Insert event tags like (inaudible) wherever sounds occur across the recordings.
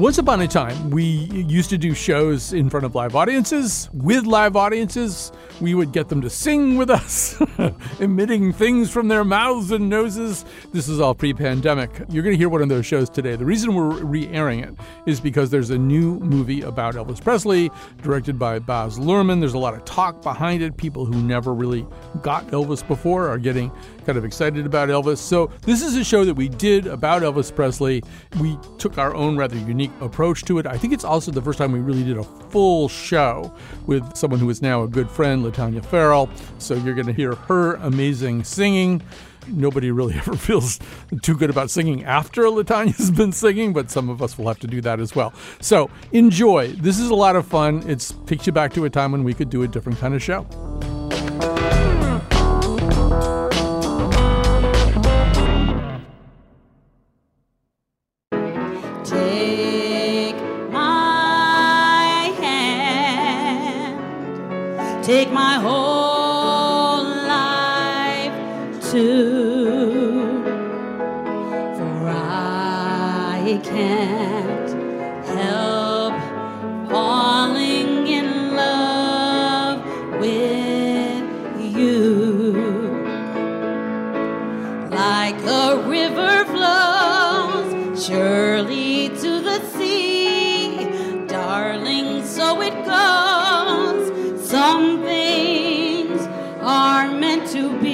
Once upon a time, we used to do shows in front of live audiences. With live audiences, we would get them to sing with us, (laughs) emitting things from their mouths and noses. This is all pre pandemic. You're going to hear one of those shows today. The reason we're re airing it is because there's a new movie about Elvis Presley, directed by Baz Luhrmann. There's a lot of talk behind it. People who never really got Elvis before are getting kind of excited about Elvis. So, this is a show that we did about Elvis Presley. We took our own rather unique approach to it. I think it's also the first time we really did a full show with someone who is now a good friend, Latanya Farrell. So, you're going to hear her amazing singing nobody really (laughs) ever feels too good about singing after Latanya's (laughs) been singing, but some of us will have to do that as well. So enjoy. This is a lot of fun. It takes you back to a time when we could do a different kind of show. My whole to be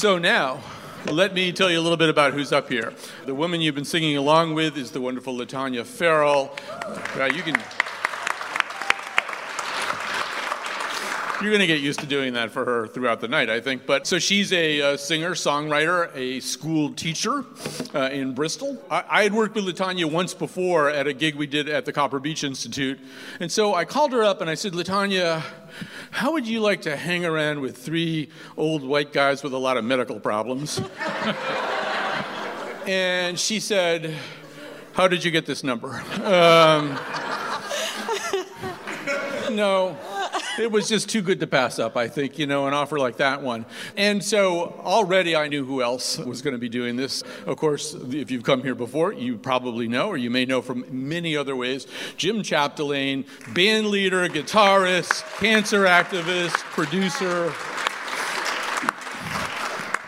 So now, let me tell you a little bit about who's up here. The woman you've been singing along with is the wonderful Latanya Farrell. You can. You're going to get used to doing that for her throughout the night, I think. But so she's a, singer, songwriter, a school teacher uh, in Bristol. I, I had worked with Latanya once before at a gig we did at the Copper Beech Institute. And so I called her up and I said, Latanya, how would you like to hang around with three old white guys with a lot of medical problems? (laughs) and she said, How did you get this number? Um, (laughs) no, it was just too good to pass up, I think, you know, an offer like that one. And so already I knew who else was going to be doing this. Of course, if you've come here before, you probably know, or you may know from many other ways, Jim Chapdelaine, band leader, guitarist, cancer activist, producer.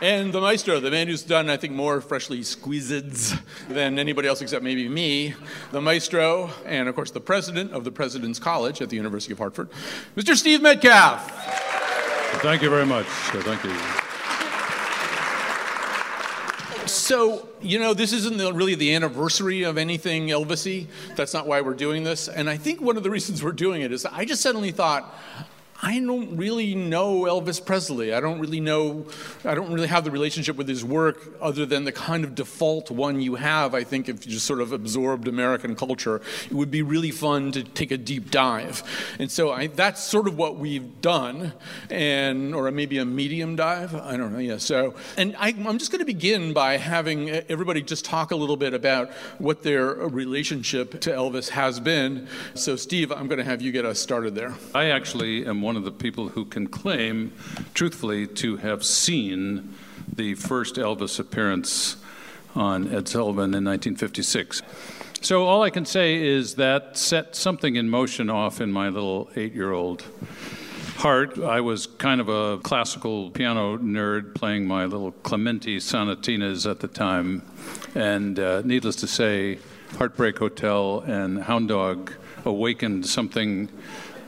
And the maestro, the man who's done, I think, more freshly squeezed than anybody else except maybe me, the maestro, and of course the president of the President's College at the University of Hartford, Mr. Steve Metcalf. Thank you very much. Uh, Thank you. So, you know, this isn't the, really the anniversary of anything Elvisy. That's not why we're doing this. And I think one of the reasons we're doing it is I just suddenly thought, I don't really know Elvis Presley. I don't really know, I don't really have the relationship with his work other than the kind of default one you have, I think, if you just sort of absorbed American culture. It would be really fun to take a deep dive. And so I, that's sort of what we've done, and or maybe a medium dive. I don't know, yeah. So, and I, I'm just going to begin by having everybody just talk a little bit about what their relationship to Elvis has been. So, Steve, I'm going to have you get us started there. I actually am one of the people who can claim, truthfully, to have seen the first Elvis appearance on Ed Sullivan in 1956. So all I can say is that set something in motion off in my little eight year old heart. I was kind of a classical piano nerd playing my little Clementi sonatinas at the time. And uh, needless to say, Heartbreak Hotel and Hound Dog awakened something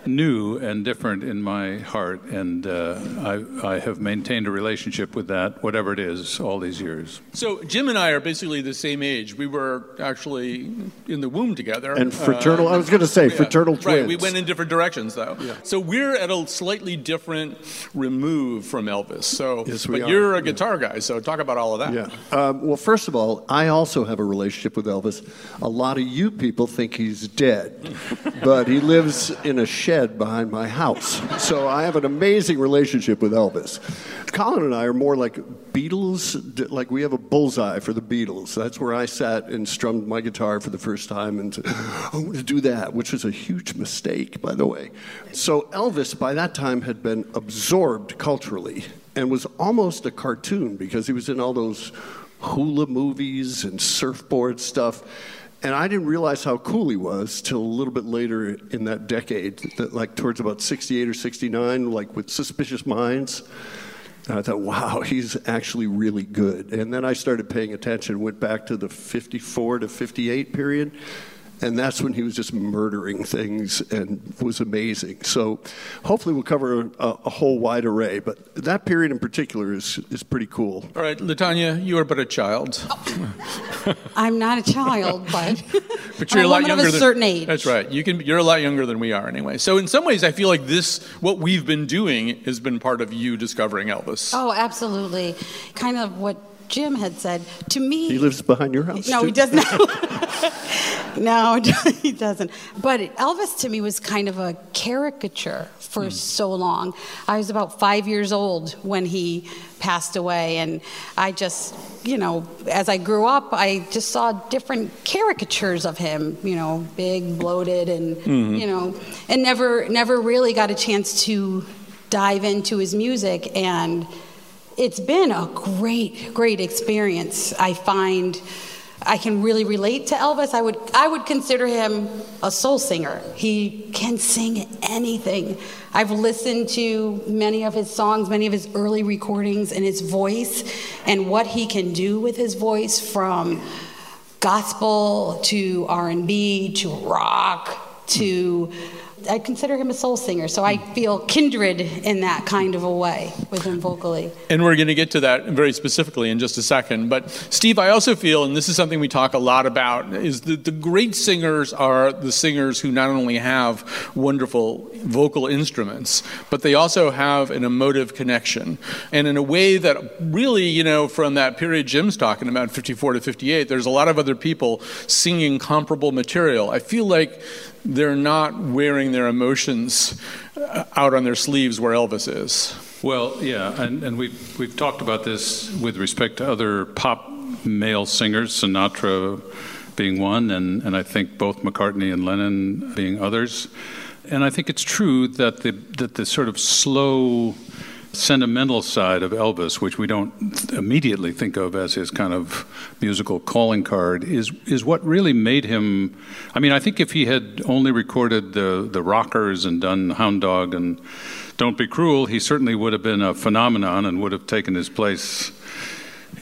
new and different in my heart, and uh, I, I have maintained a relationship with that, whatever it is, all these years. So Jim and I are basically the same age. We were actually in the womb together. And fraternal, I was going to say, yeah, fraternal twins. Right, we went in different directions though. Yeah. So we're at a slightly different remove from Elvis. So, Yes, we but are. you're a guitar guy, so talk about all of that. Yeah. Um, well, first of all, I also have a relationship with Elvis. A lot of you people think he's dead, but he lives in a shed behind my house. So I have an amazing relationship with Elvis. Colin and I are more like Beatles, like we have a bullseye for the Beatles. That's where I sat and strummed my guitar for the first time and I want to do that, which was a huge mistake, by the way. So Elvis, by that time, had been absorbed culturally and was almost a cartoon because he was in all those hula movies and surfboard stuff. And I didn't realize how cool he was till a little bit later in that decade, that like towards about 68 or 69, like with Suspicious Minds. And I thought, wow, he's actually really good. And then I started paying attention, went back to the 54 to 58 period. And that's when he was just murdering things and was amazing. So hopefully we'll cover a, a whole wide array. But that period in particular is, is pretty cool. All right, Latanya, you are but a child, (laughs) I'm not a child, but, (laughs) but you're I'm a lot woman younger of a than certain age. That's right. You can. You're a lot younger than we are, anyway. So in some ways, I feel like this, what we've been doing, has been part of you discovering Elvis. Oh, absolutely. Kind of what Jim had said. To me, He lives behind your house. No, too? he does not. (laughs) (laughs) no, (laughs) he doesn't. But Elvis to me was kind of a caricature for hmm. so long. I was about five years old when he passed away, and I just, you know, as I grew up, I just saw different caricatures of him. You know, big, bloated, and mm-hmm. you know, and never, never really got a chance to dive into his music and it's been a great great experience i find i can really relate to elvis. I would i would consider him a soul singer. He can sing anything. I've listened to many of his songs many of his early recordings and his voice and what he can do with his voice from gospel to r&b to rock to I consider him a soul singer, so I feel kindred in that kind of a way with him vocally. And we're going to get to that very specifically in just a second. But Steve, I also feel, and this is something we talk a lot about, is that the great singers are the singers who not only have wonderful vocal instruments, but they also have an emotive connection. And in a way that really, you know, from that period Jim's talking about, 54 to 58, there's a lot of other people singing comparable material. I feel like they're not wearing their emotions uh, out on their sleeves where Elvis is. Well, yeah, and, and we've, we've talked about this with respect to other pop male singers, Sinatra being one, and, and I think both McCartney and Lennon being others. And I think it's true that the, that the sort of slow, sentimental side of Elvis, which we don't immediately think of as his kind of musical calling card, is is what really made him. I mean, I think if he had only recorded the the rockers and done Hound Dog and Don't Be Cruel, he certainly would have been a phenomenon and would have taken his place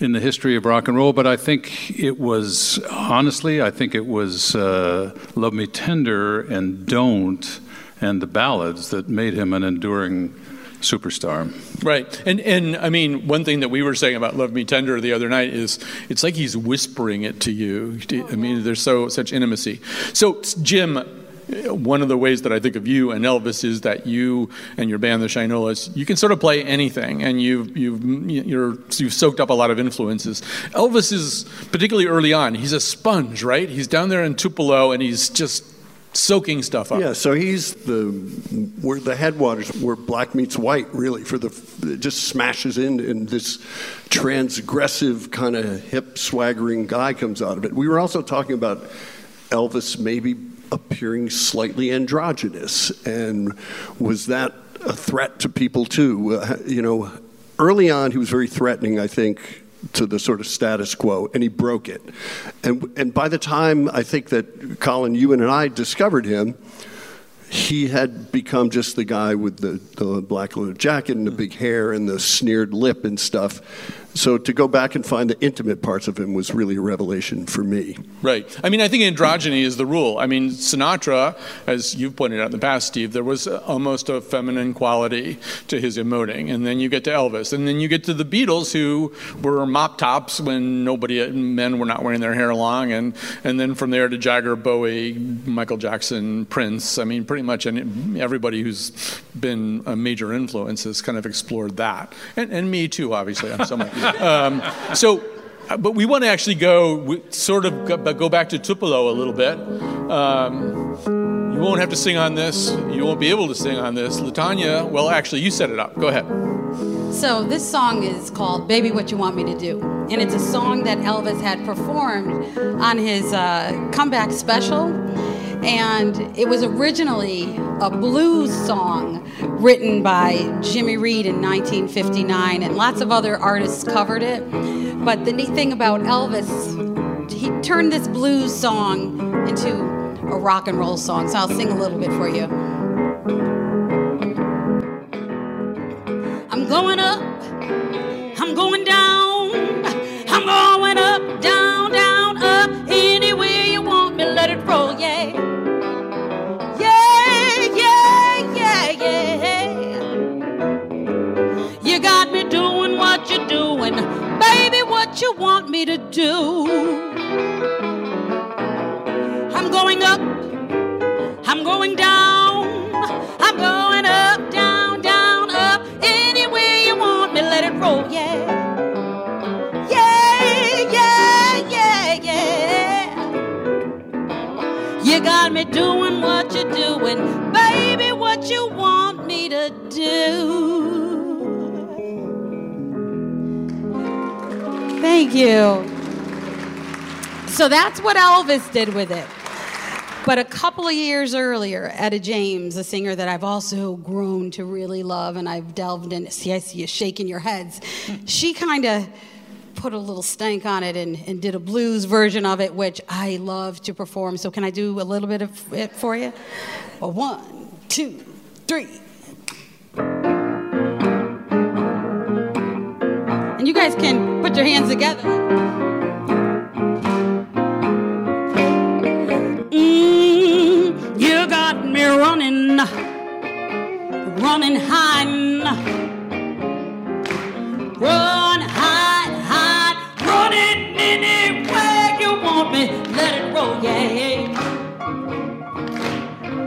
in the history of rock and roll. But I think it was honestly, I think it was uh, Love Me Tender and Don't and the ballads that made him an enduring superstar. Right. And and I mean, one thing that we were saying about Love Me Tender the other night is it's like he's whispering it to you. I mean, there's so such intimacy. So Jim, one of the ways that I think of you and Elvis is that you and your band, the Shinolas, you can sort of play anything, and you've you've you're you've soaked up a lot of influences. Elvis is particularly early on. He's a sponge, right? He's down there in Tupelo, and he's just soaking stuff up. Yeah, so he's the where the headwaters where black meets white, really. For the just smashes in, and this transgressive kind of hip swaggering guy comes out of it. We were also talking about Elvis maybe appearing slightly androgynous, and was that a threat to people too? Uh, you know, early on he was very threatening, I think. To the sort of status quo, and he broke it. And and by the time I think that Colin, you and I discovered him, he had become just the guy with the, the black leather jacket and the big hair and the sneered lip and stuff. So to go back and find the intimate parts of him was really a revelation for me. Right. I mean, I think androgyny is the rule. I mean, Sinatra, as you've pointed out in the past, Steve, there was almost a feminine quality to his emoting. And then you get to Elvis. And then you get to the Beatles, who were mop tops when nobody, men were not wearing their hair long. And, and then from there to Jagger, Bowie, Michael Jackson, Prince. I mean, pretty much any, everybody who's been a major influence has kind of explored that. And, and me too, obviously. I'm so much. (laughs) Um, so, uh, but we want to actually go sort of go, go back to Tupelo a little bit. Um, you won't have to sing on this. You won't be able to sing on this. Latanya, well, actually, you set it up. Go ahead. So this song is called "Baby, What You Want Me to Do," and it's a song that Elvis had performed on his uh, comeback special and it was originally a blues song written by Jimmy Reed in 1959, and lots of other artists covered it. But the neat thing about Elvis, he turned this blues song into a rock and roll song. So I'll sing a little bit for you. I'm going up, I'm going down, you want me to do. I'm going up, I'm going down, I'm going up, down, down, up, anywhere you want me, let it roll, yeah. You got me doing what you're doing, baby, what you want me to do. Thank you. So that's what Elvis did with it. But a couple of years earlier, Etta James, a singer that I've also grown to really love and I've delved in, see, I see you shaking your heads, she kind of put a little stank on it and, and did a blues version of it, which I love to perform. So, can I do a little bit of it for you? Well, one, two, three. And you guys can put your hands together. Mm, you got me running, running high. Run high, high, running anywhere you want me. Let it roll, yeah.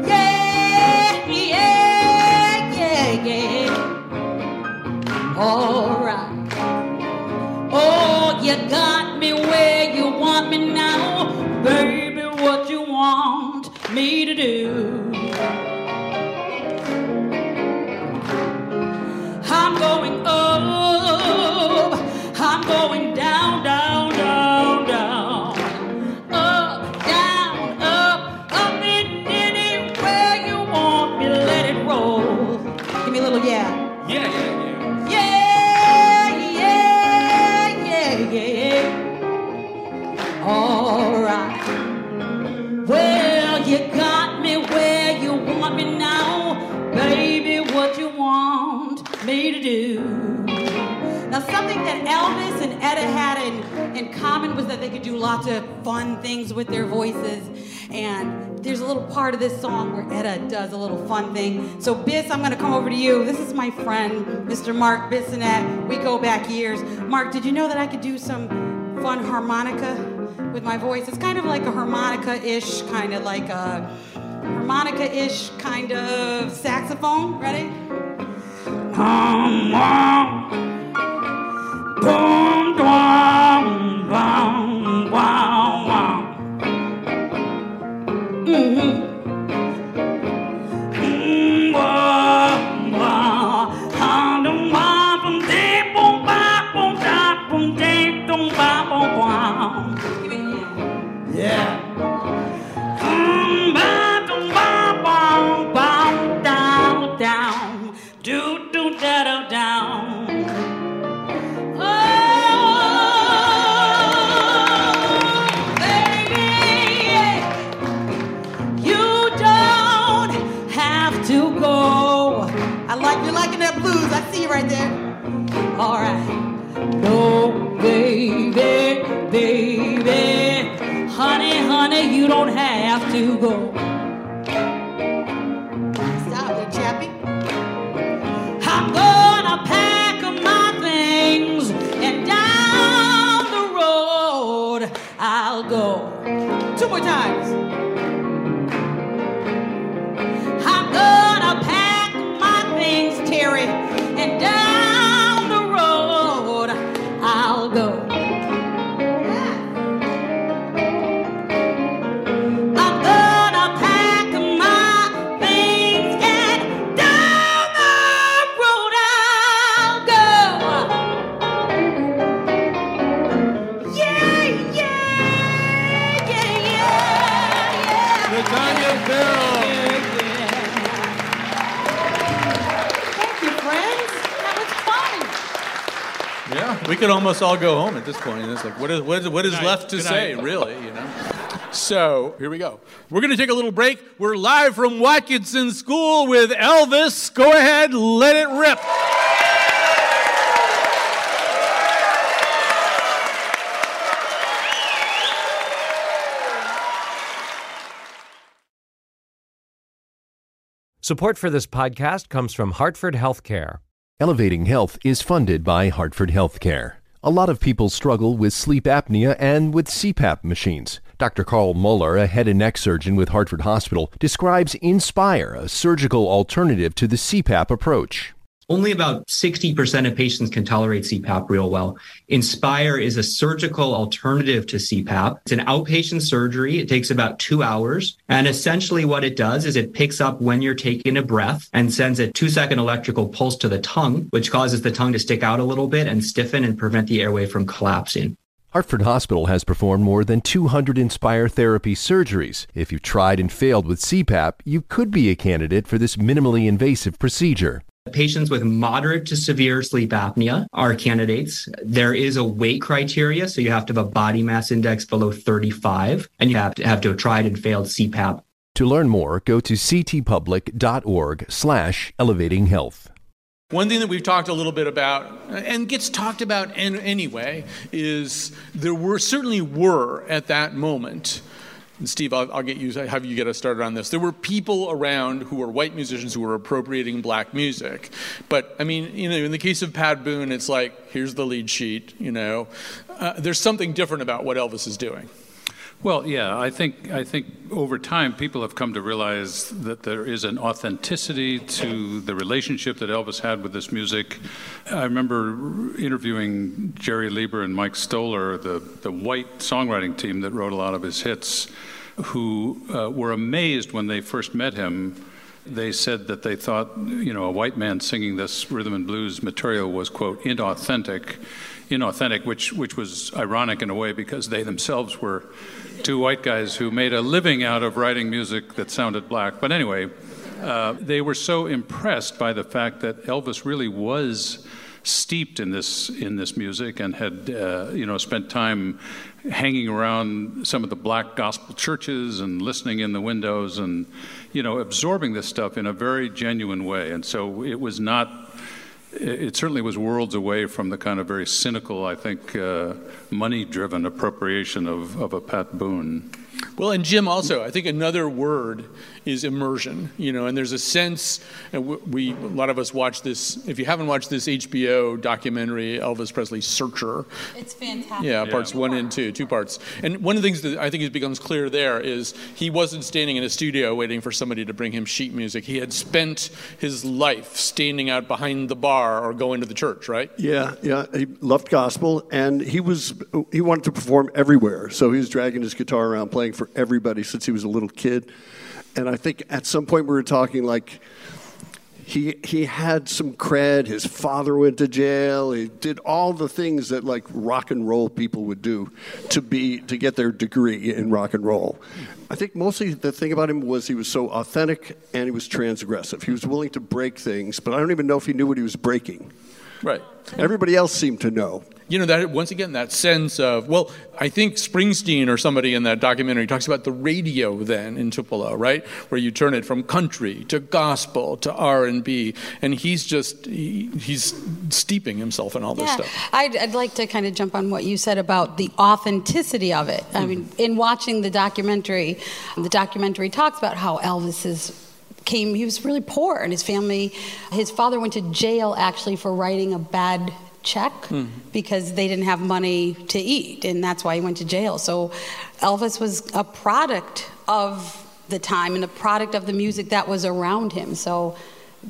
Yeah, yeah, yeah, yeah. All right. Oh, you got me where you want me now, baby. What you want me to do? Lots of fun things with their voices. And there's a little part of this song where Etta does a little fun thing. So, Biss, I'm going to come over to you. This is my friend, Mr. Mark Bissonette. We go back years. Mark, did you know that I could do some fun harmonica? with my voice. It's kind of like a harmonica-ish, kind of like a harmonica-ish kind of saxophone. Ready? Mm-hmm. Yeah, we could almost all go home at this point. It's like, what is, what is, what is left to Good say, night. really? You know. So here we go. We're going to take a little break. We're live from Watkinson School with Elvis. Go ahead, let it rip. Support for this podcast comes from Hartford Healthcare. Elevating Health is funded by Hartford Healthcare. A lot of people struggle with sleep apnea and with CPAP machines. Dr. Carl Muller, a head and neck surgeon with Hartford Hospital, describes Inspire, a surgical alternative to the CPAP approach. Only about 60% of patients can tolerate CPAP real well. Inspire is a surgical alternative to CPAP. It's an outpatient surgery. It takes about two hours. And essentially what it does is it picks up when you're taking a breath and sends a two second electrical pulse to the tongue, which causes the tongue to stick out a little bit and stiffen and prevent the airway from collapsing. Hartford Hospital has performed more than 200 Inspire therapy surgeries. If you've tried and failed with CPAP, you could be a candidate for this minimally invasive procedure. Patients with moderate to severe sleep apnea are candidates. There is a weight criteria, so you have to have a body mass index below 35, and you have to have to have tried and failed CPAP. To learn more, go to ctpublic.org slash elevating health. One thing that we've talked a little bit about, and gets talked about anyway, is there were certainly were at that moment. And Steve, I'll, I'll get you have you get us started on this. There were people around who were white musicians who were appropriating black music, but I mean, you know, in the case of Pat Boone, it's like here's the lead sheet. You know, uh, there's something different about what Elvis is doing. Well, yeah, I think I think over time people have come to realize that there is an authenticity to the relationship that Elvis had with this music. I remember interviewing Jerry Leiber and Mike Stoller, the the white songwriting team that wrote a lot of his hits, who uh, were amazed when they first met him. They said that they thought, you know, a white man singing this rhythm and blues material was quote inauthentic inauthentic, which which was ironic in a way because they themselves were two white guys who made a living out of writing music that sounded black. But anyway, uh, they were so impressed by the fact that Elvis really was steeped in this in this music and had uh, you know spent time hanging around some of the black gospel churches and listening in the windows and you know absorbing this stuff in a very genuine way and so it was not it certainly was worlds away from the kind of very cynical, I think, uh, money driven appropriation of, of a Pat Boone. Well, and Jim also, I think another word is immersion. You know, and there's a sense, and we a lot of us watch this. If you haven't watched this HBO documentary, Elvis Presley Searcher, It's fantastic. yeah, parts one and two, two parts. And one of the things that I think it becomes clear there is he wasn't standing in a studio waiting for somebody to bring him sheet music. He had spent his life standing out behind the bar or going to the church, right? Yeah, yeah. He loved gospel, and he was he wanted to perform everywhere. So he was dragging his guitar around, playing for everybody since he was a little kid. And I think at some point we were talking like he he had some cred. His father went to jail. He did all the things that like rock and roll people would do to be to get their degree in rock and roll. I think mostly the thing about him was he was so authentic and he was transgressive. He was willing to break things, but I don't even know if he knew what he was breaking. Right. Everybody else seemed to know. you know that once again that sense of well i think springsteen or somebody in that documentary talks about the radio then in tupelo right where you turn it from country to gospel to r&b and he's just he, he's steeping himself in all this Yeah, stuff I'd, I'd like to kind of jump on what you said about the authenticity of it. I mm-hmm. mean, in watching the documentary, the documentary talks about how Elvis is came. He was really poor, and his family, his father went to jail actually for writing a bad check hmm. because they didn't have money to eat, and that's why he went to jail. So, Elvis was a product of the time and a product of the music that was around him. So.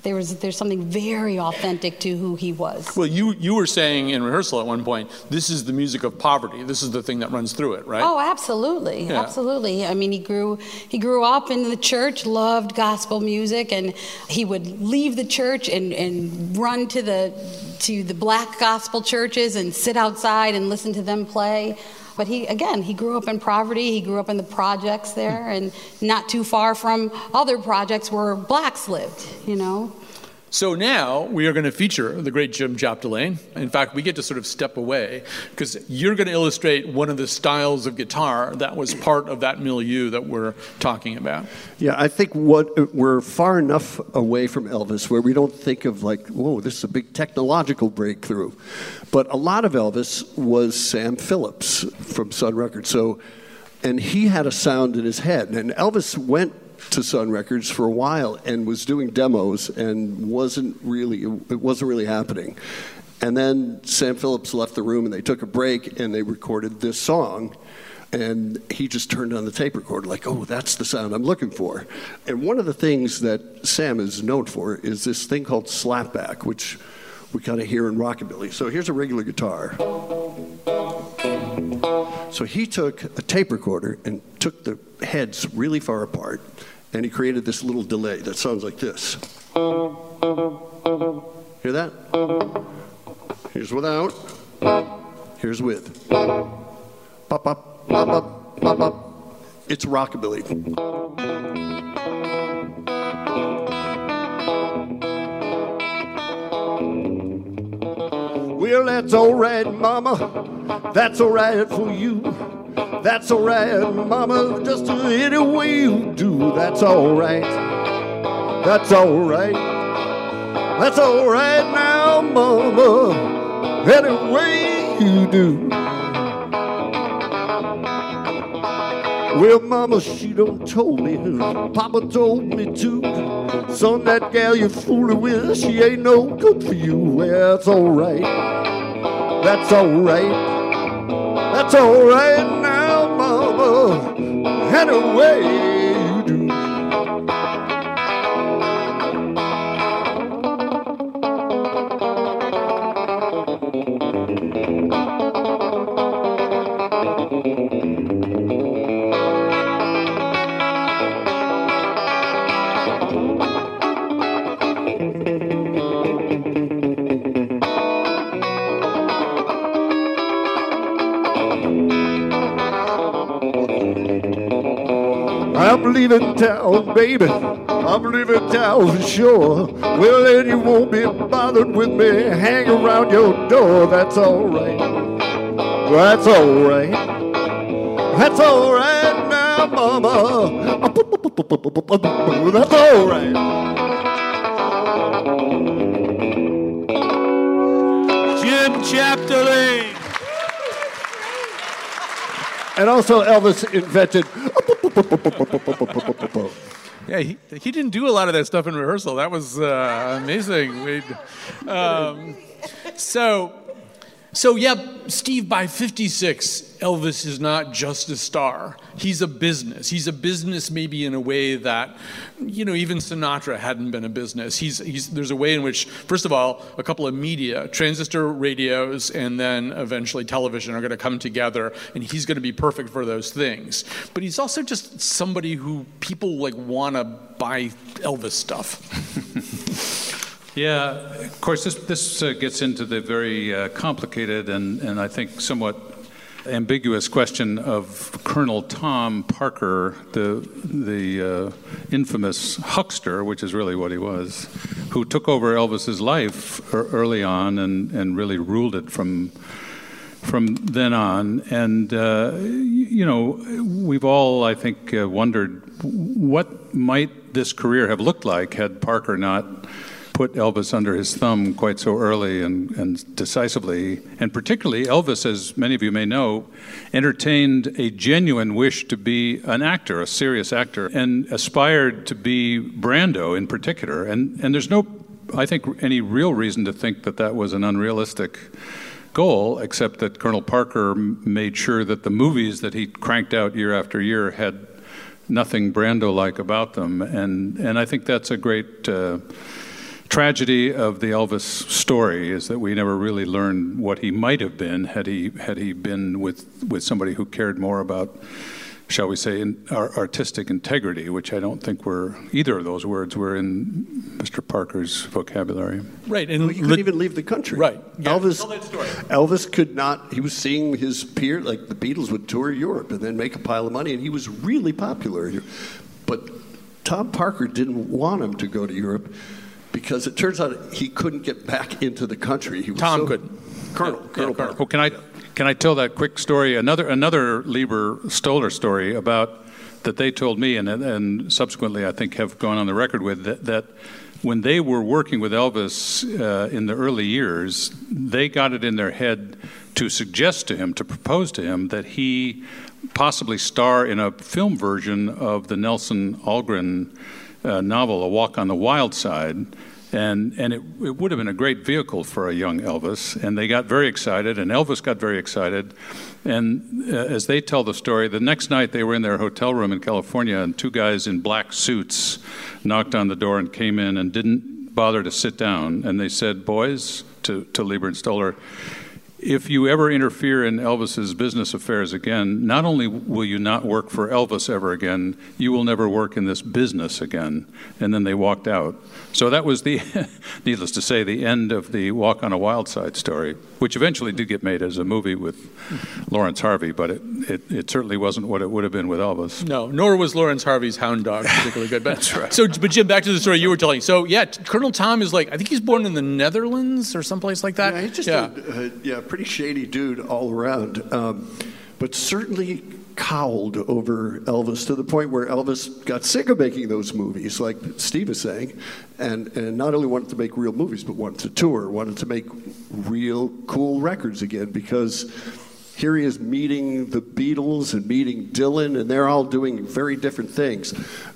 There was there's something very authentic to who he was. well you you were saying in rehearsal at one point this is the music of poverty this is the thing that runs through it right Oh, absolutely, Yeah. absolutely. I mean, he grew he grew up in the church, loved gospel music, and he would leave the church and, and run to the to the black gospel churches and sit outside and listen to them play. But he again, he grew up in poverty. He grew up in the projects there, and not too far from other projects where blacks lived. You know. So now we are going to feature the great Jim Chapdelaine. In fact, we get to sort of step away because you're going to illustrate one of the styles of guitar that was part of that milieu that we're talking about. Yeah, I think what we're far enough away from Elvis where we don't think of like, whoa, this is a big technological breakthrough. But a lot of Elvis was Sam Phillips from Sun Records. So, and he had a sound in his head. And Elvis went to Sun Records for a while and was doing demos and wasn't really it wasn't really happening. And then Sam Phillips left the room and they took a break and they recorded this song. And he just turned on the tape recorder, like, oh, that's the sound I'm looking for. And one of the things that Sam is known for is this thing called slapback, which we kind of hear in rockabilly. So here's a regular guitar. So he took a tape recorder and took the heads really far apart, and he created this little delay that sounds like this. Hear that? Here's without. Here's with. Pop, pop, pop, pop, pop, pop. It's rockabilly. Well, that's all right, Mama. That's all right for you. That's all right, Mama. Just any way you do. That's all right. That's all right. That's all right now, Mama. Any way you do. Well, Mama, she don't told me, Papa told me too. Son, that gal you're fooling with, she ain't no good for you. Well, that's all right. That's all right. That's all right now, Mama. Anyway, leaving town, baby. I'm leaving town for sure. Well, then you won't be bothered with me. Hang around your door. That's all right. That's all right. That's all right now, Mama. That's all right. Jim Chapdelaine. And also, Elvis invented. (laughs) Yeah, he, he didn't do a lot of that stuff in rehearsal. That was uh, amazing. Um, so, so yeah, Steve. By '56, Elvis is not just a star. He's a business. He's a business, maybe in a way that, you know, even Sinatra hadn't been a business. He's, he's there's a way in which, first of all, a couple of media, transistor radios, and then eventually television are going to come together, and he's going to be perfect for those things. But he's also just somebody who people like want to buy Elvis stuff. (laughs) Yeah, of course, this, this uh, gets into the very uh, complicated and, and I think somewhat ambiguous question of Colonel Tom Parker, the, the uh, infamous huckster, which is really what he was, who took over Elvis's life ear- early on and, and really ruled it from from then on. And, uh, you know, we've all, I think, uh, wondered what might this career have looked like had Parker not put Elvis under his thumb quite so early and, and decisively. And particularly, Elvis, as many of you may know, entertained a genuine wish to be an actor, a serious actor, and aspired to be Brando in particular. And, and there's no, I think, any real reason to think that that was an unrealistic goal, except that Colonel Parker made sure that the movies that he cranked out year after year had nothing Brando-like about them, and and I think that's a great uh, tragedy of the Elvis story is that we never really learned what he might have been had he had he been with with somebody who cared more about. Shall we say, in our artistic integrity, which I don't think were either of those words were in Mr. Parker's vocabulary. Right, and Well, he couldn't even leave the country. Right. Yeah, Elvis. tell that story. Elvis could not. He was seeing his peer, like the Beatles, would tour Europe and then make a pile of money, and he was really popular. here. But Tom Parker didn't want him to go to Europe because it turns out he couldn't get back into the country. He was Tom so- couldn't. Colonel. Colonel Parker. Oh, can I can I tell that quick story? Another another Leiber Stoller story about that they told me, and and subsequently I think have gone on the record with that. that when they were working with Elvis uh, in the early years, they got it in their head to suggest to him, to propose to him, that he possibly star in a film version of the Nelson Algren uh, novel, A Walk on the Wild Side. And, and it, it would have been a great vehicle for a young Elvis. And they got very excited, and Elvis got very excited. And uh, as they tell the story, the next night they were in their hotel room in California, and two guys in black suits knocked on the door and came in and didn't bother to sit down. And they said, Boys, to, to Leiber and Stoller, if you ever interfere in Elvis's business affairs again, not only will you not work for Elvis ever again, you will never work in this business again. And then they walked out. So that was the, (laughs) needless to say, the end of the Walk on a Wild Side story, which eventually did get made as a movie with Laurence Harvey, but it, it, it certainly wasn't what it would have been with Elvis. No, nor was Laurence Harvey's Hound Dog particularly good. But, (laughs) That's right. So, but Jim, back to the story you were telling. So, yeah, Colonel Tom is like, I think he's born in the Netherlands or someplace like that. Yeah, he's just yeah. A, a yeah, pretty shady dude all around, um, but certainly cowled over Elvis to the point where Elvis got sick of making those movies, like Steve is saying, and, and not only wanted to make real movies, but wanted to tour, wanted to make real cool records again because here he is meeting the Beatles and meeting Dylan, and they're all doing very different things.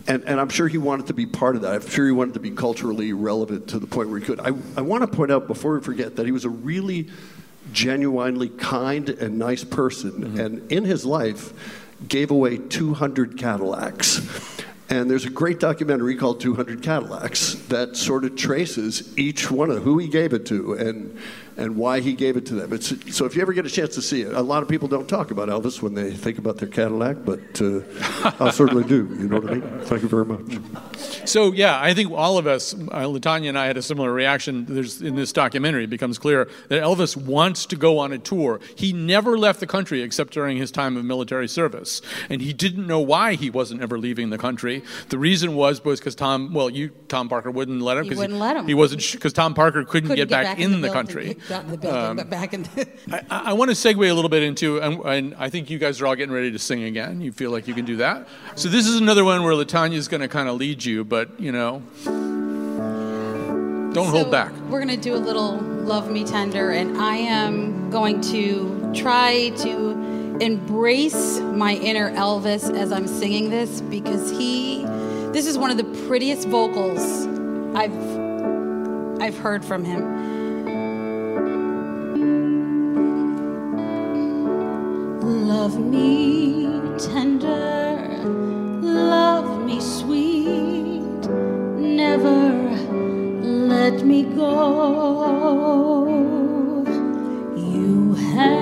And, and I'm sure he wanted to be part of that. I'm sure he wanted to be culturally relevant to the point where he could. I, I want to point out before we forget that he was a really genuinely kind and nice person, mm-hmm. and in his life gave away 200 Cadillacs. And there's a great documentary called 200 Cadillacs that sort of traces each one of who he gave it to and and why he gave it to them. It's, so if you ever get a chance to see it, a lot of people don't talk about Elvis when they think about their Cadillac, but uh, I certainly do. You know what I mean? Thank you very much. So yeah, I think all of us, uh, Latanya and I, had a similar reaction. There's in this documentary, it becomes clear that Elvis wants to go on a tour. He never left the country except during his time of military service, and he didn't know why he wasn't ever leaving the country. The reason was because Tom, well, you Tom Parker wouldn't let him. He 'cause wouldn't let him. He wasn't because Tom Parker couldn't, Couldn't get, back, in the, building- country. Not in the building, Um, but back in. The, (laughs) I, I want to segue a little bit into, and, and I think you guys are all getting ready to sing again. You feel like you can do that. So this is another one where Latanya is going to kind of lead you, but you know, don't hold back. We're going to do a little Love Me Tender, and I am going to try to embrace my inner Elvis as I'm singing this because he, this is one of the prettiest vocals I've, I've heard from him. Love me tender, love me sweet, never let me go. You have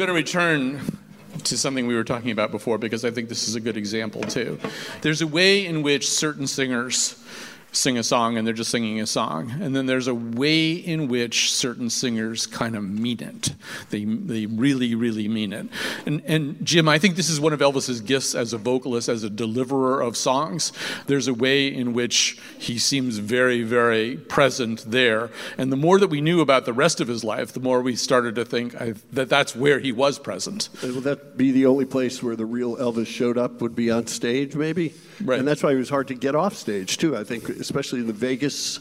going to return to something we were talking about before because I think this is a good example too. There's a way in which certain singers sing a song and they're just singing a song. And then there's a way in which certain singers kind of mean it. They, they really, really mean it. And, and Jim, I think this is one of Elvis's gifts as a vocalist, as a deliverer of songs. There's a way in which he seems very, very present there. And the more that we knew about the rest of his life, the more we started to think I, that that's where he was present. And Would that be the only place where the real Elvis showed up? Would be on stage, maybe? Right. And that's why it was hard to get off stage, too. I think, especially in the Vegas,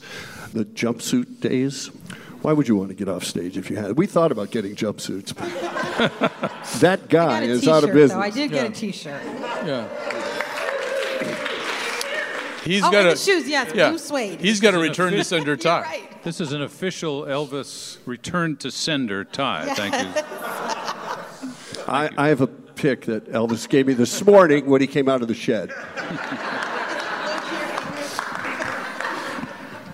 the jumpsuit days. Why would you want to get off stage if you had? We thought about getting jumpsuits. (laughs) that guy I got a is out of business. Though. I did get Yeah. a T-shirt. Yeah. He's Oh, got and to the shoes, yes, blue suede. He's got to (laughs) return to sender tie. Right. This is an official Elvis return to sender tie. Thank you. I, I have a pic that Elvis gave me this morning when he came out of the shed. (laughs)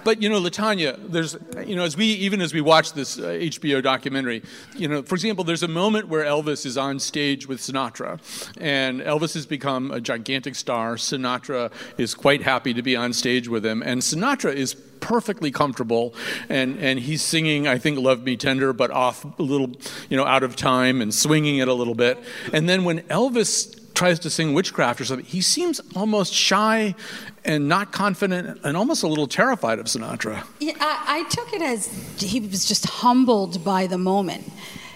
But you know, Latanya, there's you know, as we even as we watch this uh, HBO documentary, you know, for example, there's a moment where Elvis is on stage with Sinatra, and Elvis has become a gigantic star. Sinatra is quite happy to be on stage with him, and Sinatra is perfectly comfortable and and he's singing I think love me tender but off a little you know out of time and swinging it a little bit and then when Elvis tries to sing witchcraft or something he seems almost shy and not confident and almost a little terrified of Sinatra. Yeah, I, I took it as he was just humbled by the moment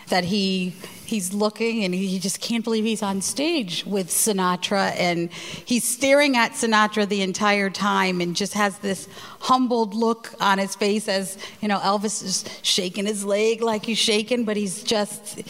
that he he's looking and he just can't believe he's on stage with Sinatra and he's staring at Sinatra the entire time and just has this humbled look on his face as you know Elvis is shaking his leg like he's shaking but he's just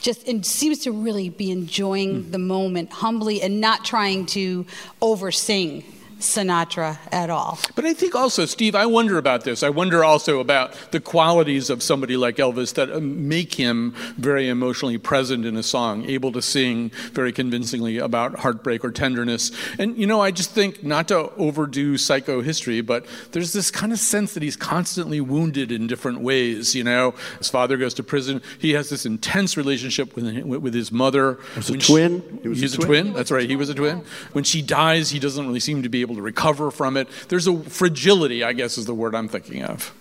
just and seems to really be enjoying mm. the moment humbly and not trying to oversing Sinatra at all. But I think also, Steve, I wonder about this. I wonder also about the qualities of somebody like Elvis that um, make him very emotionally present in a song, able to sing very convincingly about heartbreak or tenderness. And, you know, I just think, not to overdo psychohistory, but there's this kind of sense that he's constantly wounded in different ways. You know, his father goes to prison. He has this intense relationship with, with his mother. Was a When twin? He was a he's a twin? twin. That's right. He was a twin. When she dies, he doesn't really seem to be able to recover from it. There's a fragility, I guess, is the word I'm thinking of.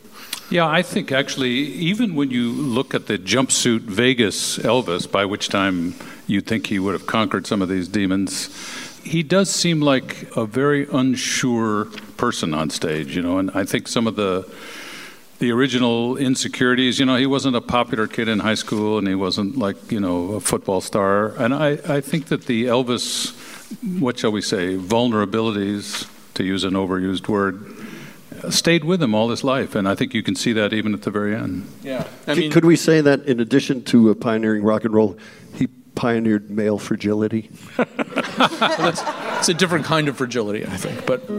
Yeah, I think actually, even when you look at the jumpsuit Vegas Elvis, by which time you'd think he would have conquered some of these demons, he does seem like a very unsure person on stage, you know, and I think some of the the original insecurities, you know, he wasn't a popular kid in high school and he wasn't like, you know, a football star. And I, I think that the Elvis, what shall we say, vulnerabilities, to use an overused word, stayed with him all his life, and I think you can see that even at the very end. Yeah. I C- mean, could we say that in addition to uh, pioneering rock and roll, he pioneered male fragility? (laughs) it's a different kind of fragility, I think. But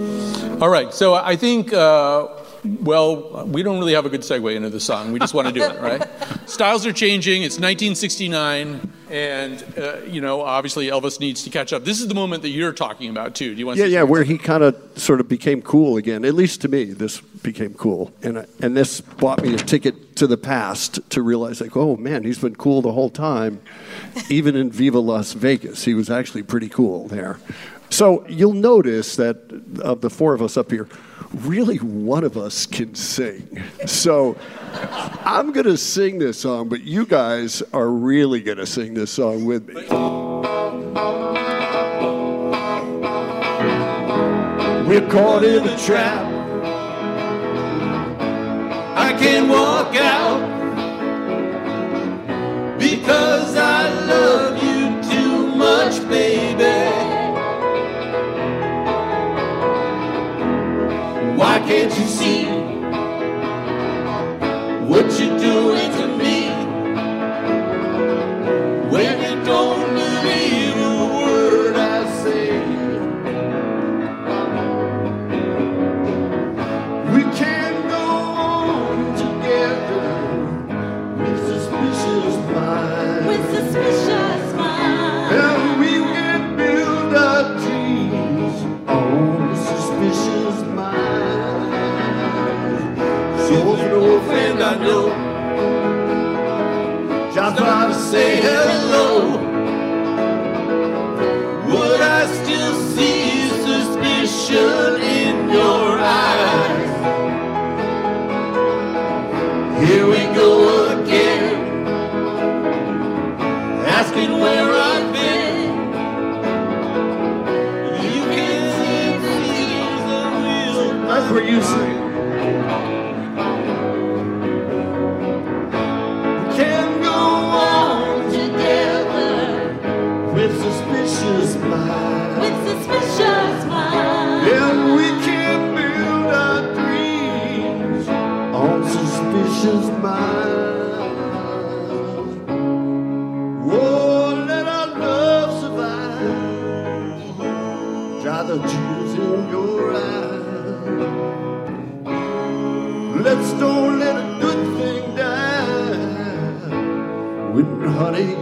all right, so I think. Uh, well, we don't really have a good segue into the song. We just want to do it, (laughs) right? Styles are changing. It's 1969, and uh, you know, obviously Elvis needs to catch up. This is the moment that you're talking about too. Do you want? Yeah, to yeah, where he kind of sort of became cool again. At least to me, this became cool, and I, and this bought me a ticket to the past to realize, like, oh man, he's been cool the whole time. Even in Viva Las Vegas, he was actually pretty cool there. So you'll notice that of the four of us up here, really one of us can sing. So I'm going to sing this song, but you guys are really going to sing this song with me. We're caught in a trap. I can't walk out because I can't you see say hello. The tears in your eyes. Let's don't let a good thing die. When, honey,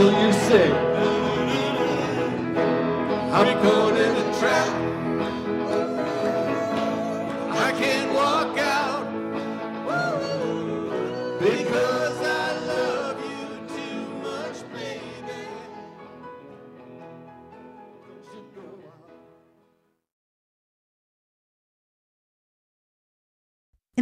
until you sing.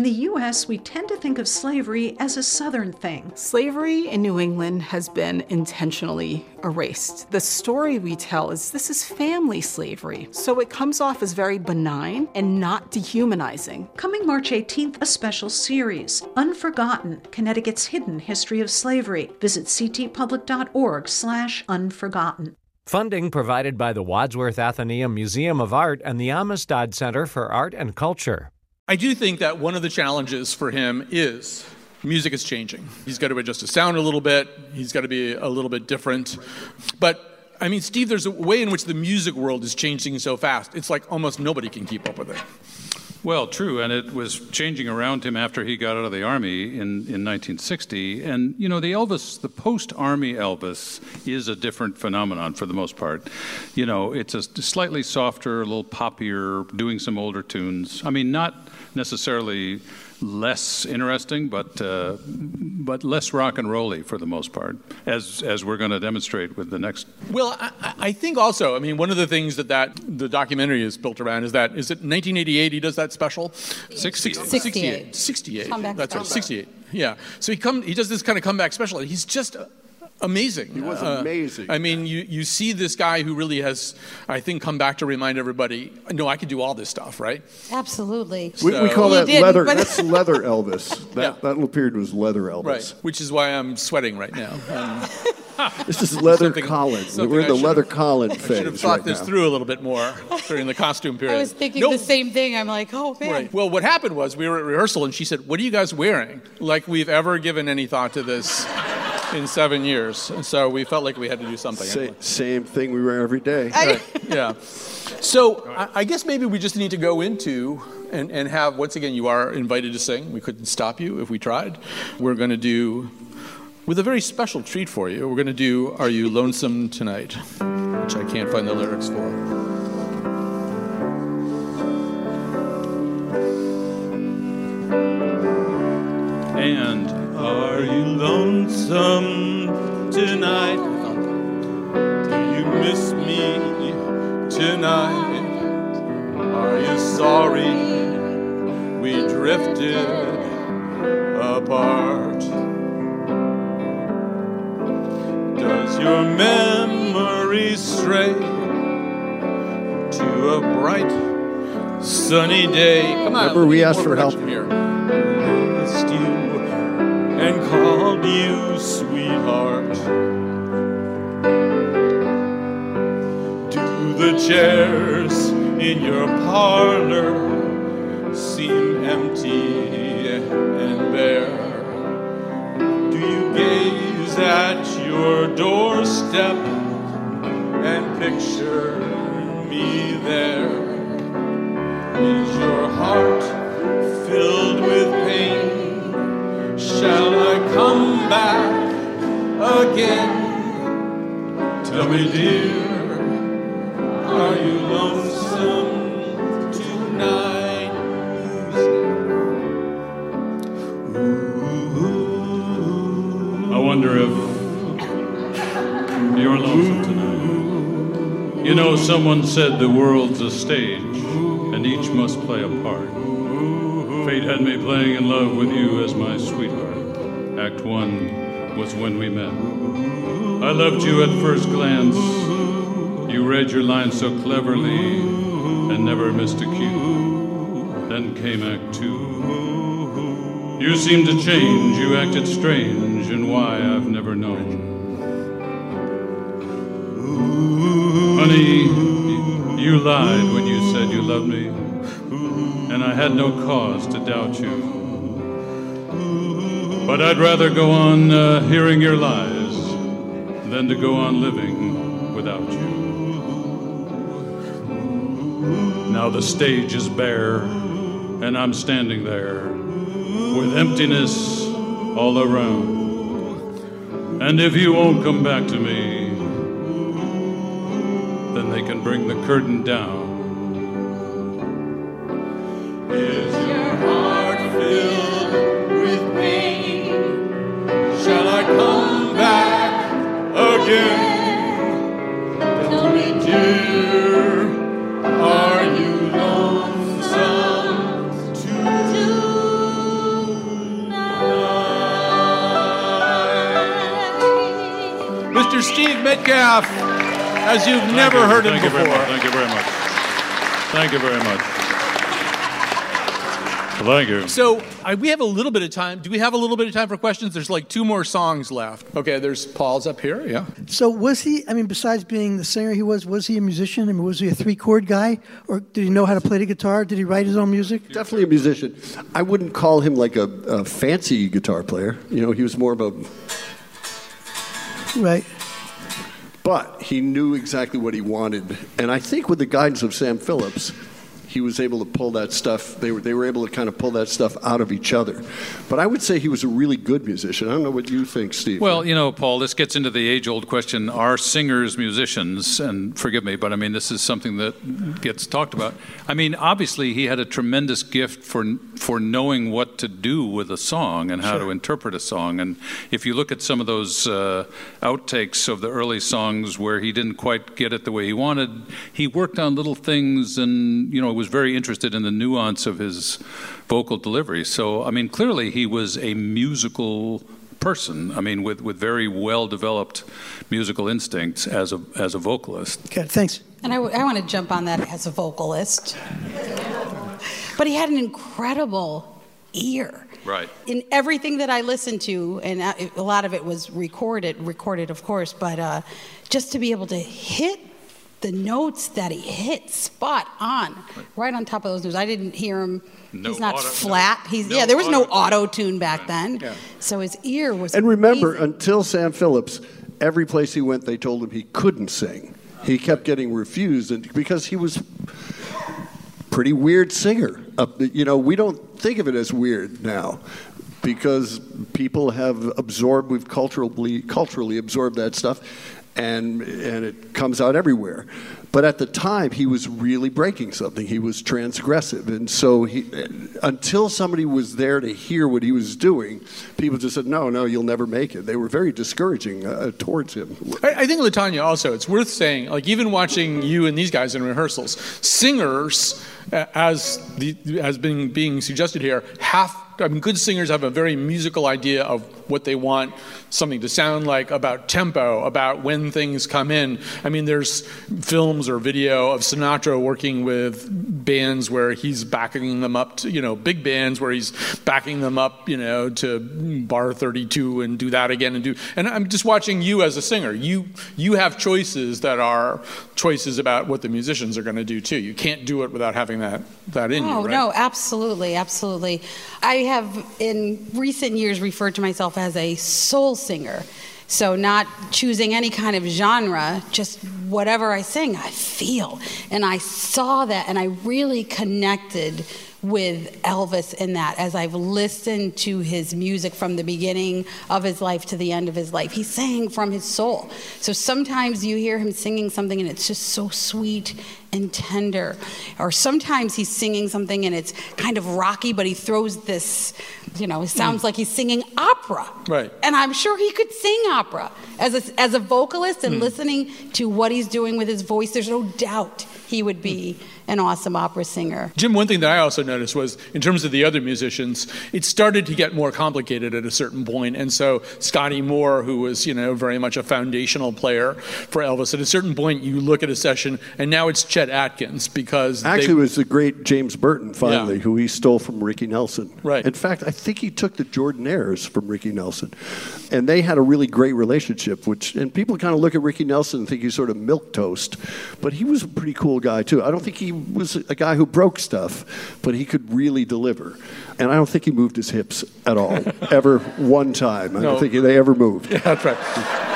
The U.S., we tend to think of slavery as a Southern thing. Slavery in New England has been intentionally erased. The story we tell is this is family slavery, so it comes off as very benign and not dehumanizing. Coming March 18th, a special series, Unforgotten, Connecticut's Hidden History of Slavery. Visit ctpublic.org slash unforgotten. Funding provided by the Wadsworth Atheneum Museum of Art and the Amistad Center for Art and Culture. I do think that one of the challenges for him is music is changing. He's got to adjust his sound a little bit. He's got to be a little bit different. But I mean, Steve, there's a way in which the music world is changing so fast. It's like almost nobody can keep up with it. Well, true, and it was changing around him after he got out of the army in, in 1960. And you know, the Elvis, the post-army Elvis, is a different phenomenon for the most part. You know, it's a slightly softer, a little poppier, doing some older tunes. I mean, not necessarily less interesting, but uh, but less rock and rolly for the most part, as as we're going to demonstrate with the next. Well, I, I- I think also, I mean, one of the things that, that the documentary is built around is that, is it 1988 he does that special? 68. 68. 68. Comeback That's right, 68. Yeah. So he come, he does this kind of comeback special. He's just uh, amazing. He was Uh, amazing. I mean, you, you see this guy who really has, I think, come back to remind everybody, no, I can do all this stuff, right? Absolutely. We, we call that leather. but- That's leather Elvis. (laughs) That Yeah. that little period was leather Elvis. Right. Which is why I'm sweating right now. (laughs) Um, This is leather Something- Colin. something We're in the leather have- Colin I should have thought right this now. through a little bit more during the costume (laughs) period. I was thinking No, the same thing. I'm like, oh man. Right. Well, what happened was we were at rehearsal and she said, What are you guys wearing? Like we've ever given any thought to this in seven years. And so we felt like we had to do something. Sa- same thing we wear every day. Right. Yeah. So I, I guess maybe we just need to go into and, and have, once again, you are invited to sing. We couldn't stop you if we tried. We're going to do, with a very special treat for you, we're going to do Are You Lonesome Tonight? Which I can't find the lyrics for. And are you lonesome tonight? Do you miss me tonight? Are you sorry we drifted apart? Does your memory stray to a bright sunny day? Come on. Remember, we asked for help. Here. And called you sweetheart. Do the chairs in your parlor seem empty and bare? Do you gaze at your doorstep and picture me there? Is your heart filled with? Shall I come back again? Tell me, dear, are you lonesome tonight? I wonder if you're lonesome tonight. You know, someone said the world's a stage, and each must play a part. Fate had me playing in love with you as my sweetheart. Act one was when we met. I loved you at first glance. You read your lines so cleverly and never missed a cue. Then came Act two. You seemed to change, you acted strange, and why I've never known. Honey, you lied when you said you loved me, and I had no cause to doubt you. But I'd rather go on uh, hearing your lies than to go on living without you. Now the stage is bare, and I'm standing there with emptiness all around. And if you won't come back to me, then they can bring the curtain down. Is your heart filled Steve Metcalf, as you've never you. heard him Thank you before. much. Thank you very much. Thank you very much. Thank you. So I, we have a little bit of time. Do we have a little bit of time for questions? There's like two more songs left. Okay, there's Paul's up here. Yeah. So was he? I mean, besides being the singer he was, was he a musician? I mean, was he a three-chord guy, or did he know how to play the guitar? Did he write his own music? Definitely a musician. I wouldn't call him like a, a fancy guitar player. You know, he was more of a. Right. But he knew exactly what he wanted, and I think with the guidance of Sam Phillips, he was able to pull that stuff. They were they were able to kind of pull that stuff out of each other. But I would say he was a really good musician. I don't know what you think, Steve. Well, you know, Paul, this gets into the age old question are singers musicians? And forgive me, but I mean, this is something that gets talked about. I mean, obviously, he had a tremendous gift for, for knowing what to do with a song and how Sure. to interpret a song. And if you look at some of those uh, outtakes of the early songs where he didn't quite get it the way he wanted, he worked on little things and, you know, it was very interested in the nuance of his vocal delivery. So, I mean, clearly he was a musical person. I mean, with, with very well developed musical instincts as a, as a vocalist. Okay, thanks. And I, want to jump on that as a vocalist. But he had an incredible ear. Right. In everything that I listened to, and I- a lot of it was recorded, recorded of course, but uh, just to be able to hit the notes that he hit spot on, right on top of those notes. I didn't hear him. No he's not auto- flat. He's no yeah. There was no auto-tune. auto tune back then, so his ear was. And remember, until Sam Phillips, every place he went, they told him he couldn't sing. He kept getting refused, and because he was pretty weird singer. Uh, you know, we don't think of it as weird now because people have absorbed, we've culturally culturally absorbed that stuff, and and it comes out everywhere. But at the time, he was really breaking something. He was transgressive, and so he, until somebody was there to hear what he was doing, people just said, "No, no, you'll never make it." They were very discouraging uh, towards him. I, I think Latanya also, it's worth saying, like even watching you and these guys in rehearsals, singers, uh, as the, as being being suggested here, have I mean, good singers have a very musical idea of what they want something to sound like, about tempo, about when things come in. I mean, there's films or video of Sinatra working with bands where he's backing them up to, you know, big bands where he's backing them up, you know, to bar 32 and do that again and do. And I'm just watching you as a singer. You you have choices that are choices about what the musicians are going to do too. You can't do it without having that that in Oh you, right? no, absolutely, absolutely. I have in recent years referred to myself as a soul singer. So not choosing any kind of genre, just whatever I sing, I feel. And I saw that and I really connected with Elvis in that as I've listened to his music from the beginning of his life to the end of his life. He sang from his soul. So sometimes you hear him singing something and it's just so sweet and tender. Or sometimes he's singing something and it's kind of rocky, but he throws this, you know, it hmm. sounds like he's singing opera. Right. And I'm sure he could sing opera. As a, as a vocalist and hmm. listening to what he's doing with his voice, there's no doubt he would be hmm. An awesome opera singer. Jim, one thing that I also noticed was in terms of the other musicians, it started to get more complicated at a certain point. And so Scotty Moore, who was, you know, very much a foundational player for Elvis, at a certain point you look at a session and now it's Chet Atkins because they- Actually, it was the great James Burton, finally, who he stole from Ricky Nelson. Right. In fact, I think he took the Jordanaires from Ricky Nelson. And they had a really great relationship, which, and people kind of look at Ricky Nelson and think he's sort of milk toast, but he was a pretty cool guy, too. I don't think he was a guy who broke stuff, but he could really deliver. And I don't think he moved his hips at all, (laughs) ever one time. I No. don't think they ever moved. Yeah, that's right.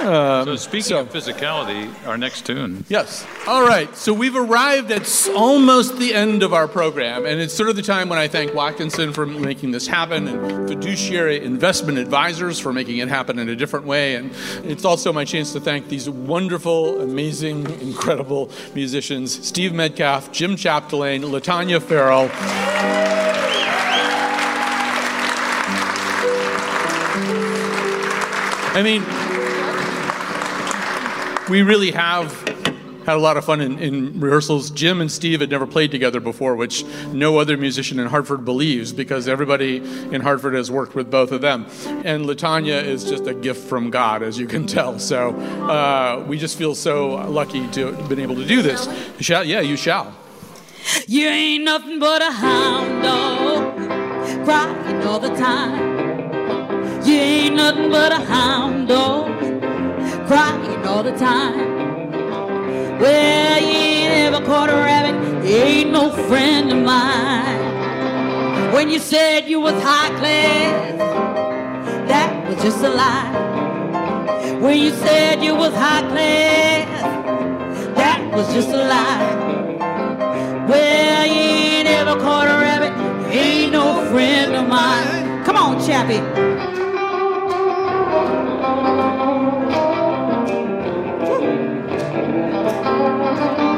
so um, speaking of physicality, our next tune. Yes. All right. So we've arrived at s- almost the end of our program, and it's sort of the time when I thank Watkinson for making this happen, and fiduciary investment advisors for making it happen in a different way, and it's also my chance to thank these wonderful, amazing, incredible musicians: Steve Metcalf, Jim Chapdelaine, Latanya Farrell. I mean, we really have had a lot of fun in, in rehearsals. Jim and Steve had never played together before, which no other musician in Hartford believes because everybody in Hartford has worked with both of them. And Latanya is just a gift from God, as you can tell. So uh, we just feel so lucky to have been able to do this. Shall, yeah, you shall. You ain't nothing but a hound dog, crying all the time. You ain't nothing but a hound dog, crying all the time. Well, you ain't ever caught a rabbit, you ain't no friend of mine. When you said you was high class, that was just a lie. When you said you was high class, that was just a lie. Well, you ain't ever caught a rabbit, you ain't no friend of mine. Come on, Chappie. When you